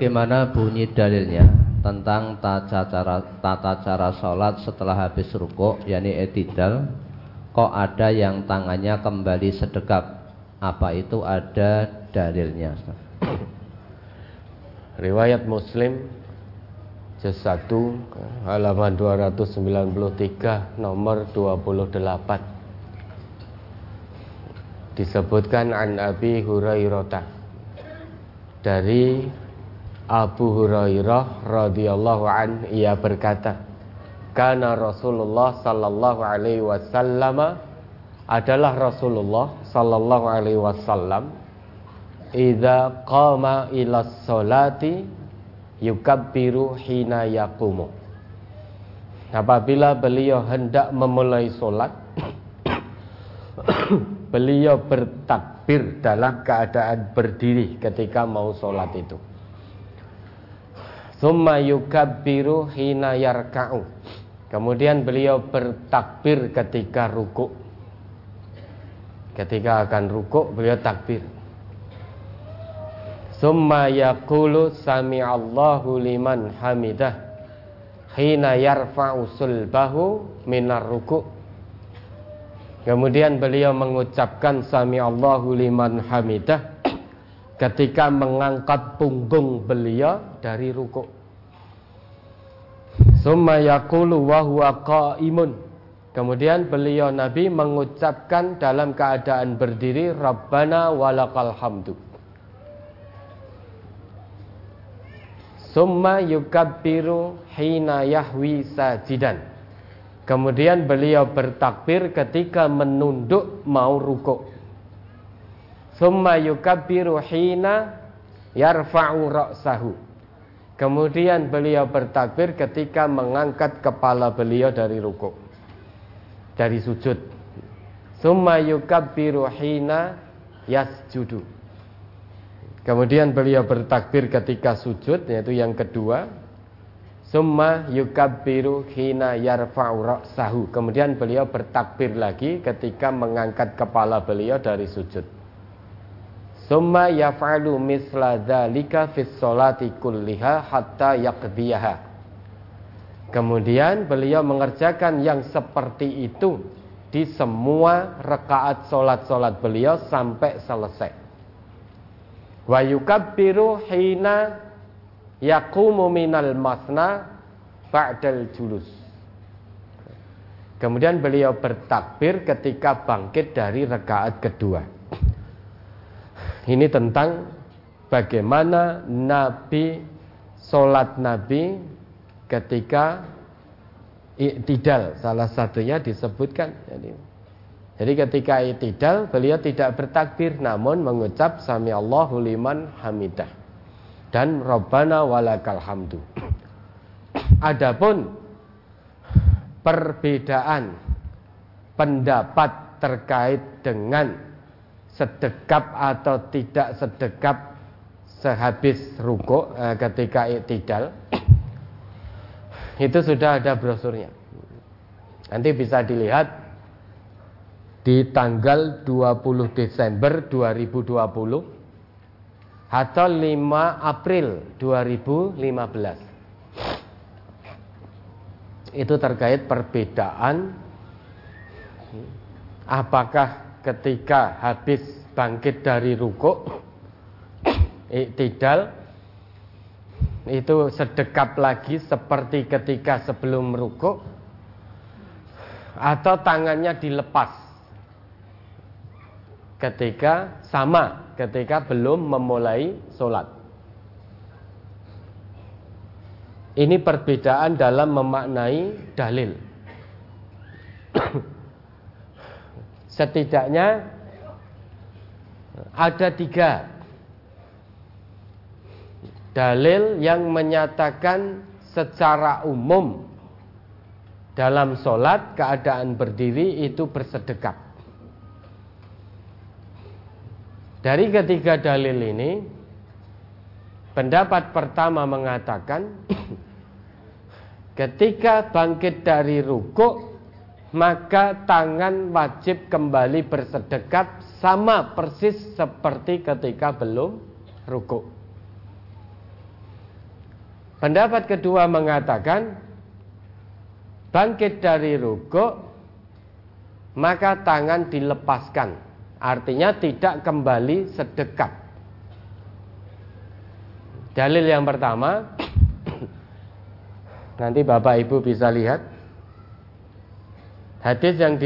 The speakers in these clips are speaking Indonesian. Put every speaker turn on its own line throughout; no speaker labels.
Bagaimana bunyi dalilnya tentang tata cara tata cara sholat setelah habis rukuk, yakni etidal, kok ada yang tangannya kembali sedekap? Apa itu ada dalilnya?
Riwayat Muslim juz 1 halaman 293 nomor 28 disebutkan an Abi Hurairah dari Abu Hurairah radhiyallahu an ia berkata, "Kana Rasulullah sallallahu alaihi wasallam adalah Rasulullah sallallahu alaihi wasallam idza qama ila sholati yukabbiru hina yaqumu." Apabila beliau hendak memulai solat beliau bertakbir dalam keadaan berdiri ketika mau solat itu. Summa yukabbiru hina yarka'u. Kemudian beliau bertakbir ketika ruku. Ketika akan ruku beliau takbir. Summa yaqulu sami'allahu liman hamidah hina yarfa'u sulbahu minar ruku. Kemudian beliau mengucapkan sami'allahu liman hamidah ketika mengangkat punggung beliau dari ruku. Summa yaqulu wa huwa qaimun. Kemudian beliau Nabi mengucapkan dalam keadaan berdiri Rabbana walakal hamdu. Summa yukabbiru hina yahwi sajidan. Kemudian beliau bertakbir ketika menunduk mau rukuk. Summa yukabbiru hina yarfa'u ra'sahu. Kemudian beliau bertakbir ketika mengangkat kepala beliau dari ruku. Dari sujud. Summa yukabbiru hina yasjudu. Kemudian beliau bertakbir ketika sujud yaitu yang kedua. Summa yukabbiru hina yarfa'u ra'sahu. Kemudian beliau bertakbir lagi ketika mengangkat kepala beliau dari sujud. Summa yaf'alu misla dzalika fis sholati kulliha hatta yaqdiyaha. Kemudian beliau mengerjakan yang seperti itu di semua rakaat solat-solat beliau sampai selesai. Wa yukabbiru hina yaqumu minal masna ba'dal julus. Kemudian beliau bertakbir ketika bangkit dari rakaat kedua. Ini tentang bagaimana Nabi Sholat Nabi ketika Iktidal. Salah satunya disebutkan. Jadi, jadi ketika iktidal beliau tidak bertakbir namun mengucap sami Allahu liman hamidah. Dan Rabbana walakal hamdu. Adapun perbedaan pendapat terkait dengan sedekap atau tidak sedekap sehabis ruko eh, ketika iktidal itu sudah ada brosurnya. Nanti bisa dilihat di tanggal 20 Desember 2020 atau 5 April 2015 itu terkait perbedaan apakah ketika habis bangkit dari rukuk iktidal itu sedekap lagi seperti ketika sebelum rukuk atau tangannya dilepas. Ketika sama ketika belum memulai sholat. Ini perbedaan dalam memaknai dalil Setidaknya ada tiga dalil yang menyatakan secara umum dalam sholat keadaan berdiri itu bersedekap. Dari ketiga dalil ini, pendapat pertama mengatakan ketika bangkit dari rukuk maka tangan wajib kembali bersedekap sama persis seperti ketika belum ruku. Pendapat kedua mengatakan bangkit dari rukuk maka tangan dilepaskan. Artinya tidak kembali sedekap. Dalil yang pertama nanti Bapak Ibu bisa lihat hadis yang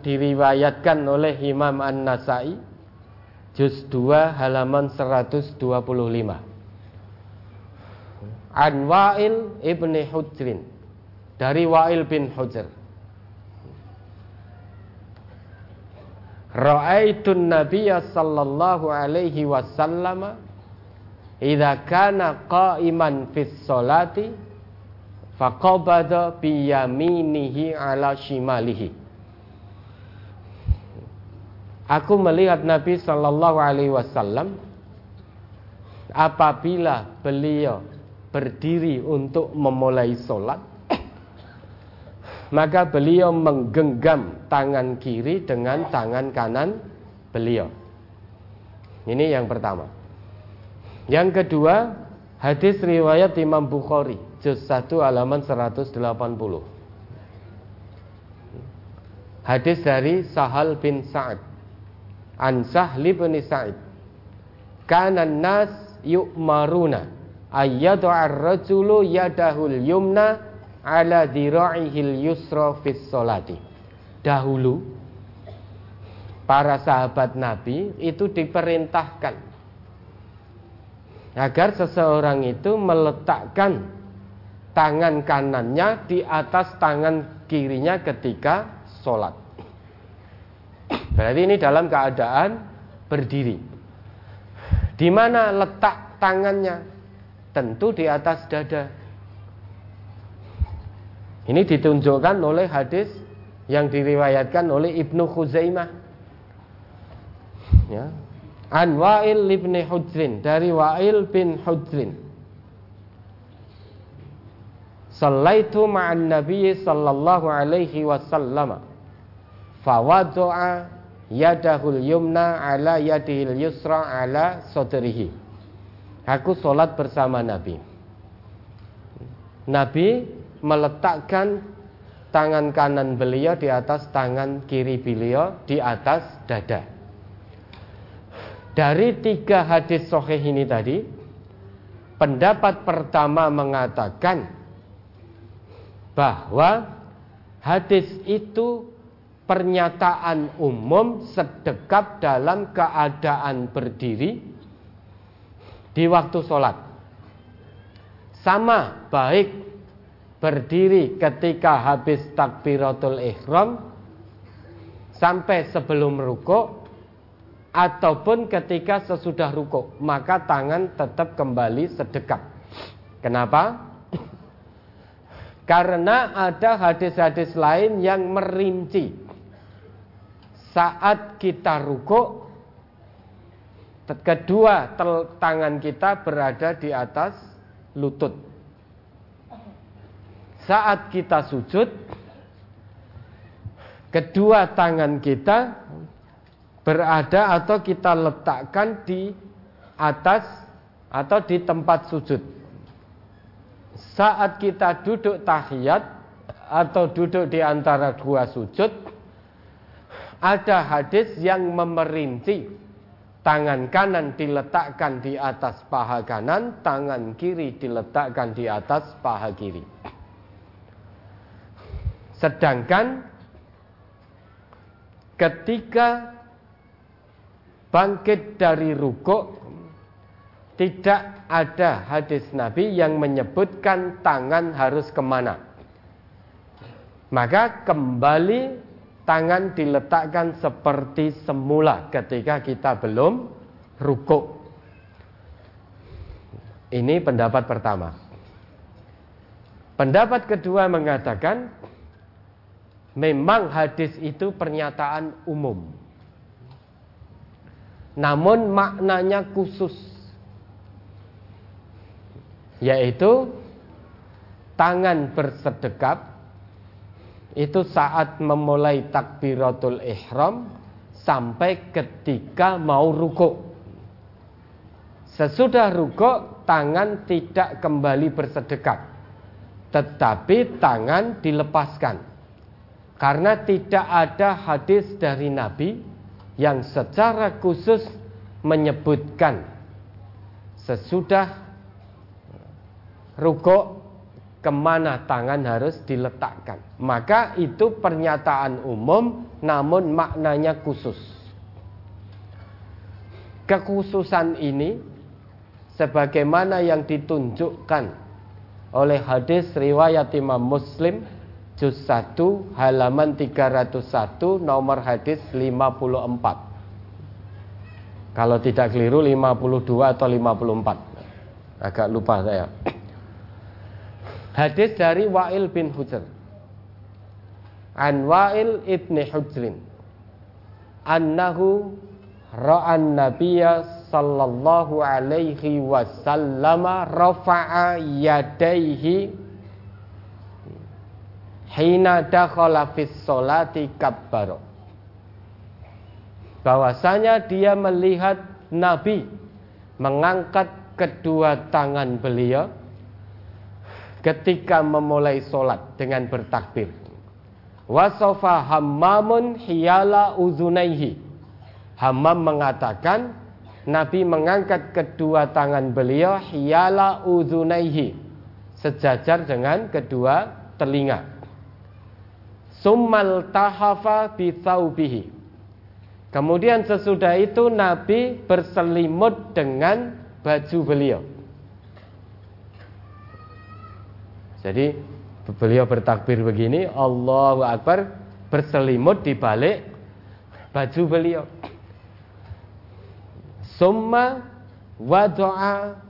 diriwayatkan oleh Imam An-Nasai juz 2 halaman 125 An Wa'il ibni Hujrin dari Wa'il bin Hujr. Ra'aitun Nabiya sallallahu alaihi wasallam idza kana qa'iman fis salati faqabada bi yaminihi ala shimalihi. Aku melihat Nabi sallallahu alaihi wasallam apabila beliau berdiri untuk memulai sholat maka beliau menggenggam tangan kiri dengan tangan kanan beliau. Ini yang pertama. Yang kedua hadis riwayat Imam Bukhari juz 1 halaman 180 hadis dari Sahal bin Sa'ad. An Sahli bin Sa'id. Kanan nas yu'maruna ayyadu ar-rajulu yadahul yumna ala dira'ihil yusra fis solati. Dahulu para sahabat Nabi itu diperintahkan agar seseorang itu meletakkan tangan kanannya di atas tangan kirinya ketika sholat. Berarti ini dalam keadaan berdiri. Di mana letak tangannya? tentu di atas dada. Ini ditunjukkan oleh hadis yang diriwayatkan oleh Ibnu Khuzaimah. Ya. An Wa'il ibn Hujrin dari Wa'il bin Hujrin. Sallaitu ma'an Nabi sallallahu alaihi wasallam. Fawadu'a yadahul yumna ala yadihil yusra ala sodrihi. Aku sholat bersama Nabi. Nabi meletakkan tangan kanan beliau di atas tangan kiri beliau di atas dada. Dari tiga hadis sohih ini tadi, pendapat pertama mengatakan bahwa hadis itu pernyataan umum sedekap dalam keadaan berdiri di waktu sholat. Sama baik berdiri ketika habis takbiratul ihram sampai sebelum ruko ataupun ketika sesudah ruko maka tangan tetap kembali sedekap. Kenapa? Karena ada hadis-hadis lain yang merinci saat kita ruko Kedua, tangan kita berada di atas lutut. Saat kita sujud, kedua tangan kita berada atau kita letakkan di atas atau di tempat sujud. Saat kita duduk tahiyat atau duduk di antara dua sujud, ada hadis yang memerinci Tangan kanan diletakkan di atas paha kanan, tangan kiri diletakkan di atas paha kiri. Sedangkan ketika bangkit dari rukuk tidak ada hadis Nabi yang menyebutkan tangan harus ke mana. Maka kembali tangan diletakkan seperti semula ketika kita belum rukuk. Ini pendapat pertama. Pendapat kedua mengatakan memang hadis itu pernyataan umum. Namun maknanya khusus. Yaitu tangan bersedekap itu saat memulai takbiratul ihram sampai ketika mau ruku. Sesudah rukuk tangan tidak kembali bersedekap Tetapi tangan dilepaskan Karena tidak ada hadis dari Nabi Yang secara khusus menyebutkan Sesudah rukuk ke mana tangan harus diletakkan. Maka itu pernyataan umum namun maknanya khusus. Kekhususan ini sebagaimana yang ditunjukkan oleh hadis riwayat Imam Muslim juz 1 halaman 301 nomor hadis 54 kalau tidak keliru 52 atau 54 agak lupa saya hadis dari Wa'il bin Hujr. An Wa'il ibni Hujrin. Annahu ra'an nabiyya sallallahu alaihi wasallam rafa'a yadaihi hina dakhala fis salati kabbaro bahwasanya dia melihat Nabi mengangkat kedua tangan beliau ketika memulai solat dengan bertakbir wasofa hammamun hiyala uzunaihi Hammam mengatakan Nabi mengangkat kedua tangan beliau hiyala uzunaihi sejajar dengan kedua telinga. Summal tahafa bithaubihi. Kemudian sesudah itu Nabi berselimut dengan baju beliau. Jadi beliau bertakbir begini, Allahu Akbar berselimut di balik baju beliau. Summa wada'a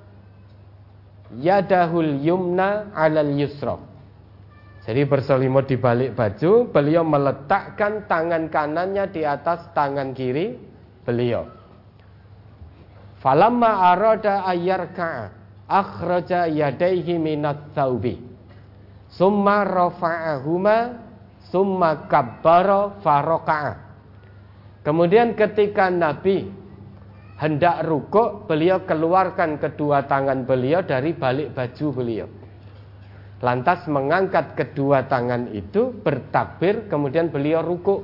yadahul yumna alal yusra. Jadi berselimut di balik baju, beliau meletakkan tangan kanannya di atas tangan kiri beliau. Falamma arada ayyarka akhraja yadaihi minat thawbi. Summa rafa'ahuma summa kabbara faroka'a. Kemudian ketika Nabi hendak rukuk, beliau keluarkan kedua tangan beliau dari balik baju beliau. Lantas mengangkat kedua tangan itu bertakbir, kemudian beliau rukuk.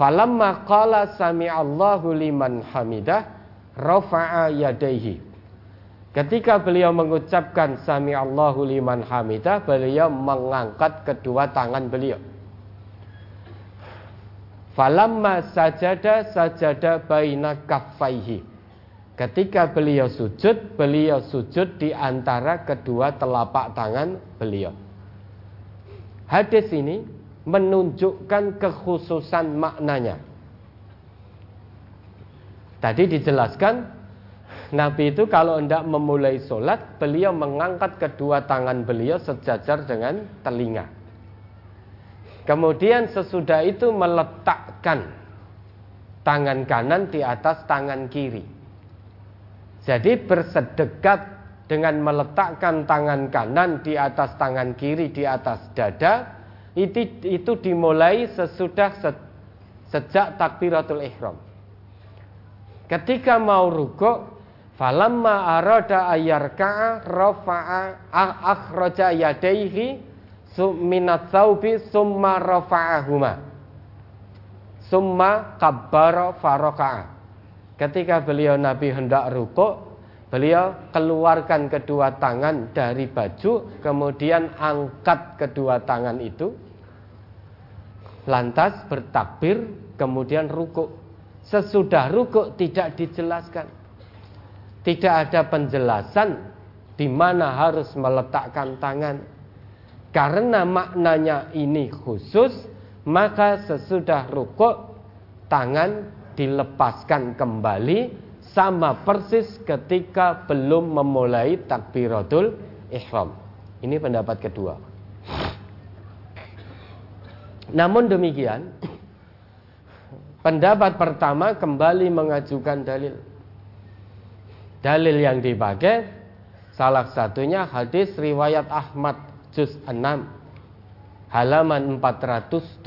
Falamma qala sami'allahu liman hamidah rafa'a yadaihi. Ketika beliau mengucapkan sami'allahu liman hamidah, beliau mengangkat kedua tangan beliau. Falamma sajada sajada baina kaffaihi. Ketika beliau sujud, beliau sujud di antara kedua telapak tangan beliau. Hadis ini menunjukkan kekhususan maknanya. Tadi dijelaskan Nabi itu kalau hendak memulai sholat Beliau mengangkat kedua tangan beliau sejajar dengan telinga Kemudian sesudah itu meletakkan tangan kanan di atas tangan kiri. Jadi bersedekat dengan meletakkan tangan kanan di atas tangan kiri di atas dada itu, itu dimulai sesudah se, sejak takbiratul ihram. Ketika mau rukuk, falamma arada ayarka'a rafa'a akhraja yadaihi minat saubi summa rafa'ahuma. Summa kabbara faroka'a ketika beliau Nabi hendak rukuk beliau keluarkan kedua tangan dari baju kemudian angkat kedua tangan itu lantas bertakbir kemudian rukuk. Sesudah rukuk tidak dijelaskan tidak ada penjelasan di mana harus meletakkan tangan karena maknanya ini khusus, maka sesudah rukuk tangan dilepaskan kembali sama persis ketika belum memulai takbiratul ihram. Ini pendapat kedua. Namun demikian, pendapat pertama kembali mengajukan dalil. Dalil yang dipakai salah satunya hadis riwayat Ahmad juz 6 halaman 478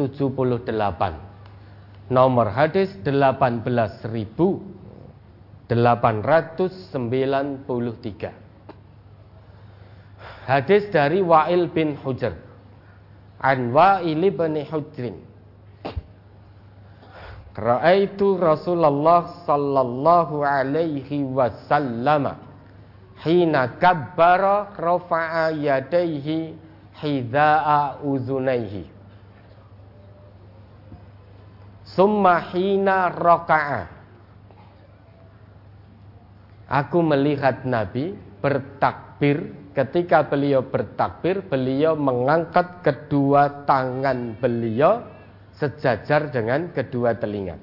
nomor hadis 18828 893 Hadis dari Wa'il bin Hujr. An Wa'il bin Hujrin Ra'aitu Rasulullah sallallahu alaihi wasallam hina kabbara rafa'a yadayhi hidha'a uzunaihi. Summa hina raka'a. Aku melihat Nabi bertakbir. Ketika beliau bertakbir beliau mengangkat kedua tangan beliau sejajar dengan kedua telinga.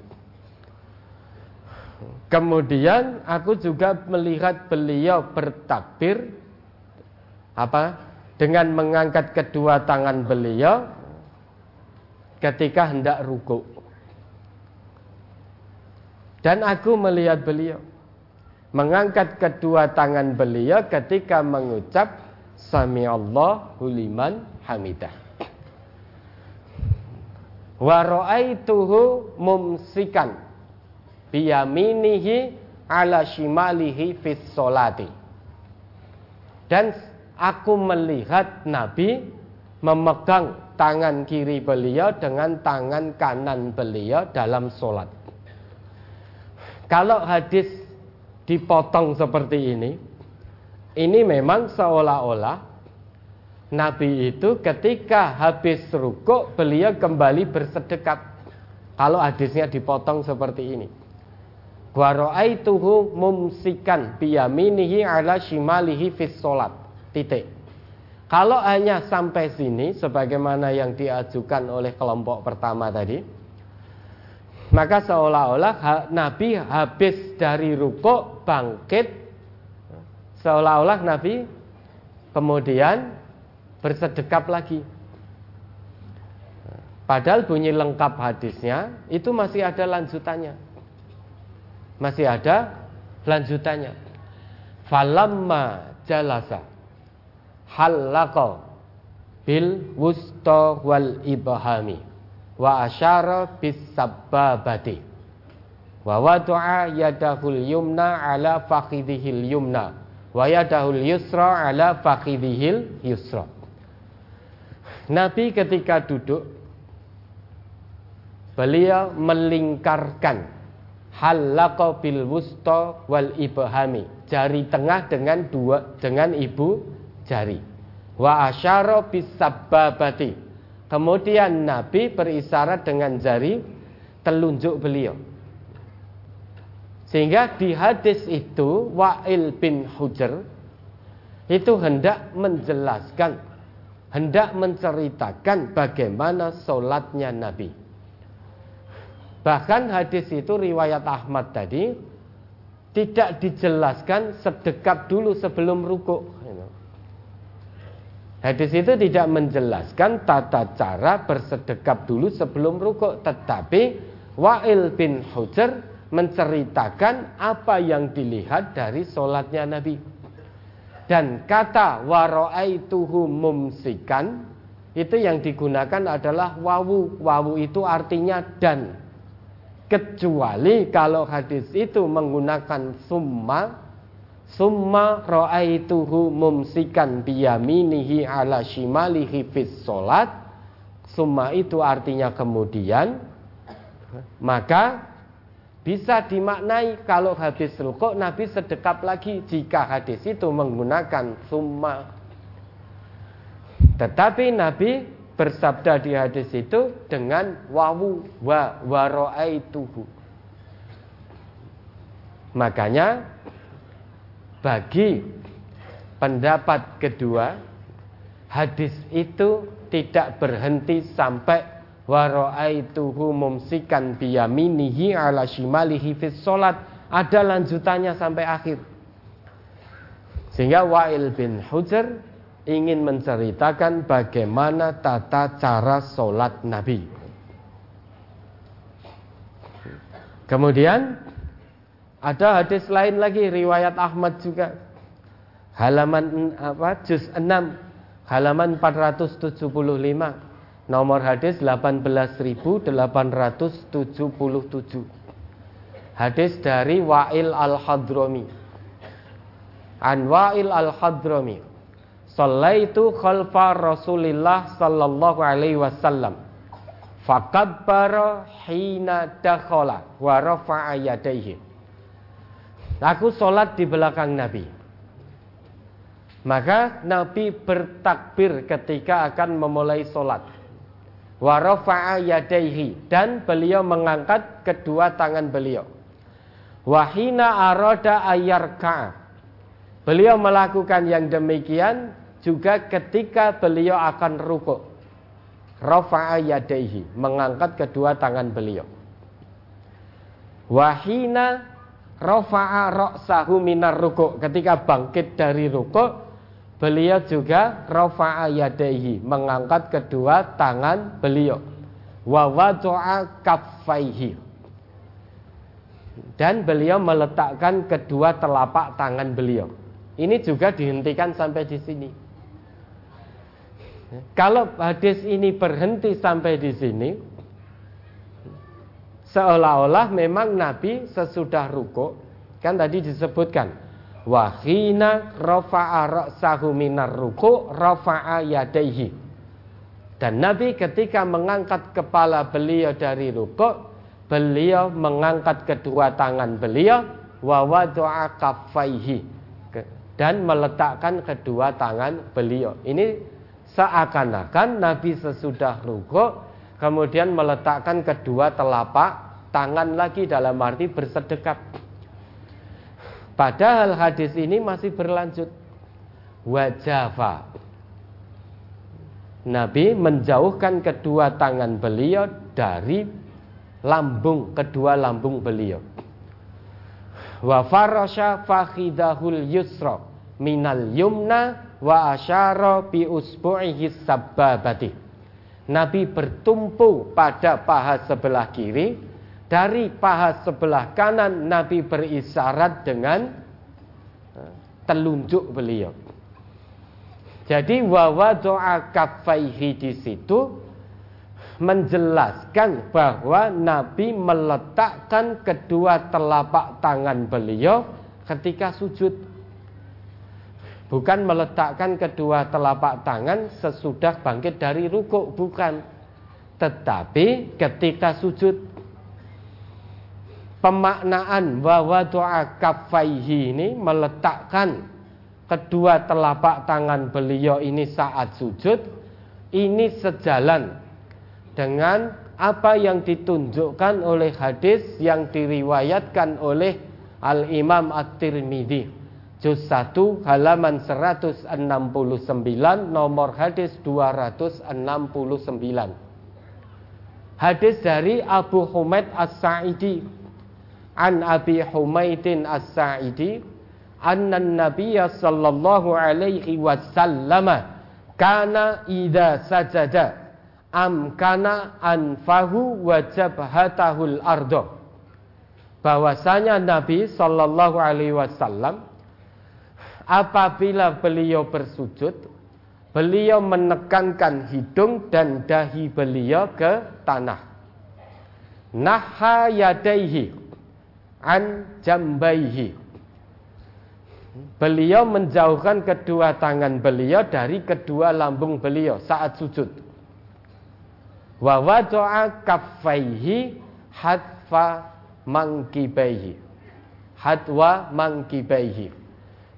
Kemudian aku juga melihat beliau bertakbir apa? Dengan mengangkat kedua tangan beliau ketika hendak ruku. Dan aku melihat beliau mengangkat kedua tangan beliau ketika mengucap Sami Allahu liman hamidah wa ra'aituhu mumsikan. Biyaminihi ala shimalihi fis solati. Dan aku melihat Nabi memegang tangan kiri beliau dengan tangan kanan beliau dalam solat. Kalau hadis dipotong seperti ini ini memang seolah-olah Nabi itu ketika habis rukuk beliau kembali bersedekap. Kalau hadisnya dipotong seperti ini. Wa ra'aituhu mumsikan biyaminihi ala shimalihi fis solat. Titik. Kalau hanya sampai sini sebagaimana yang diajukan oleh kelompok pertama tadi, maka seolah-olah Nabi habis dari rukuk bangkit seolah-olah Nabi kemudian bersedekap lagi. Padahal bunyi lengkap hadisnya itu masih ada lanjutannya. Masih ada lanjutannya. Falamma jalasa halaqa bil wusta wal ibhami wa asyara bis sababati wa wada'a yadahul yumna ala fakhidihil yumna wa yadahul yusra ala fakhidihil yusra Nabi ketika duduk beliau melingkarkan halaqa bil wusta wal ibhami. Jari tengah dengan dua dengan ibu jari. Wa asyara bis sababati kemudian Nabi berisyarat dengan jari telunjuk beliau. Sehingga di hadis itu Wa'il bin Hujr itu hendak menjelaskan hendak menceritakan bagaimana sholatnya Nabi. Bahkan hadis itu riwayat Ahmad tadi tidak dijelaskan sedekap dulu sebelum ruku. Hadis itu tidak menjelaskan tata cara bersedekap dulu sebelum ruku, tetapi Wa'il bin Hujr menceritakan apa yang dilihat dari sholatnya Nabi. Dan kata waro'aituhu mumsikan itu yang digunakan adalah wawu. Wawu itu artinya dan. Kecuali kalau hadis itu menggunakan summa Summa ro'aituhu mumsikan biyaminihi ala shimalihi fis solat Summa itu artinya kemudian Maka bisa dimaknai kalau habis rukuk Nabi sedekap lagi jika hadis itu menggunakan summa. Tetapi Nabi bersabda di hadis itu dengan wawu wa waro'aituhu. Makanya bagi pendapat kedua hadis itu tidak berhenti sampai wa ra'aituhu mumsikan biyaminihi ala shimalihi fis salat. Ada lanjutannya sampai akhir. Sehingga Wa'il bin Hujr ingin menceritakan bagaimana tata cara solat Nabi. Kemudian ada hadis lain lagi riwayat Ahmad juga. Halaman apa juz 6 halaman 475 Nomor hadis 18877. Hadis dari Wa'il Al-Hadrami. An Wa'il Al-Hadrami. Sallaitu khalfa Rasulillah sallallahu alaihi wasallam. Fakabbara hina dakhala wa rafa'a. Aku sholat di belakang Nabi. Maka Nabi bertakbir ketika akan memulai sholat. Wa rafa'a yadayhi. Dan beliau mengangkat kedua tangan beliau. Wahina aroda ayarka. Beliau melakukan yang demikian juga ketika beliau akan rukuk. Rafa'a yadaihi, mengangkat kedua tangan beliau. Wahina rafa'a ra'sahu minar rukuk. Ketika bangkit dari rukuk, beliau juga rafa'a yadaihi, mengangkat kedua tangan beliau. Wa wada'a dan beliau meletakkan kedua telapak tangan beliau. Ini juga dihentikan sampai di sini. Kalau hadis ini berhenti sampai di sini, seolah-olah memang Nabi sesudah ruko, kan tadi disebutkan, wahina rafa'a ra'sahu minar ruku rafa'a yadaihi. Dan Nabi ketika mengangkat kepala beliau dari ruko, beliau mengangkat kedua tangan beliau wa wada'a kaffaihi dan meletakkan kedua tangan beliau. Ini seakan-akan Nabi sesudah rukuk kemudian meletakkan kedua telapak tangan lagi dalam arti bersedekap. Padahal hadis ini masih berlanjut. Wajafa. Nabi menjauhkan kedua tangan beliau dari lambung kedua lambung beliau. Wa farasha fakhidahul yusra minal yumna wa asyara bi usbu'ihi sababati. Nabi bertumpu pada paha sebelah kiri, dari paha sebelah kanan Nabi berisyarat dengan eh, telunjuk beliau. Jadi wa doa kafaihi di situ menjelaskan bahwa Nabi meletakkan kedua telapak tangan beliau ketika sujud. Bukan meletakkan kedua telapak tangan sesudah bangkit dari rukuk, bukan. Tetapi ketika sujud pemaknaan bahwa doa kafaihi ini meletakkan kedua telapak tangan beliau ini saat sujud ini sejalan dengan apa yang ditunjukkan oleh hadis yang diriwayatkan oleh Al-Imam At-Tirmidzi juz 1 halaman 169 nomor hadis 269 hadis dari Abu Humaid As-Sa'idi an Abi Humaidin As-Sa'idi anna Nabiya sallallahu alaihi wasallam kana idza sajada amkana anfahu wajabhatahul ardo bahwasanya Nabi Shallallahu Alaihi Wasallam apabila beliau bersujud beliau menekankan hidung dan dahi beliau ke tanah. Naha yadaihi an jambaihi. Beliau menjauhkan kedua tangan beliau dari kedua lambung beliau saat sujud. Wa wada'a kaffaihi hatfa mangkibaihi. Hatwa mangkibaihi.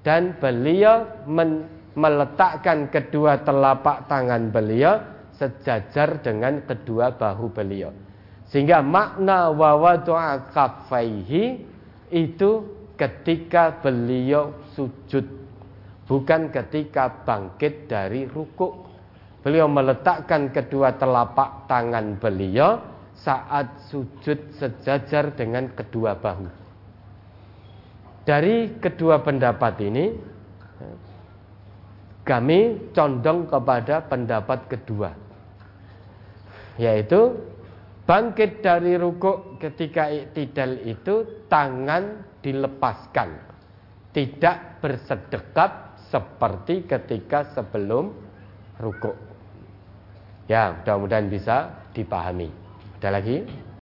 Dan beliau men, meletakkan kedua telapak tangan beliau sejajar dengan kedua bahu beliau sehingga makna wa wada'a kaffaihi itu ketika beliau sujud bukan ketika bangkit dari rukuk Beliau meletakkan kedua telapak tangan beliau saat sujud sejajar dengan kedua bahu. Dari kedua pendapat ini, kami condong kepada pendapat kedua, yaitu bangkit dari rukuk ketika iktidal itu tangan dilepaskan, tidak bersedekap seperti ketika sebelum rukuk. Ya, mudah-mudahan bisa dipahami. Ada lagi?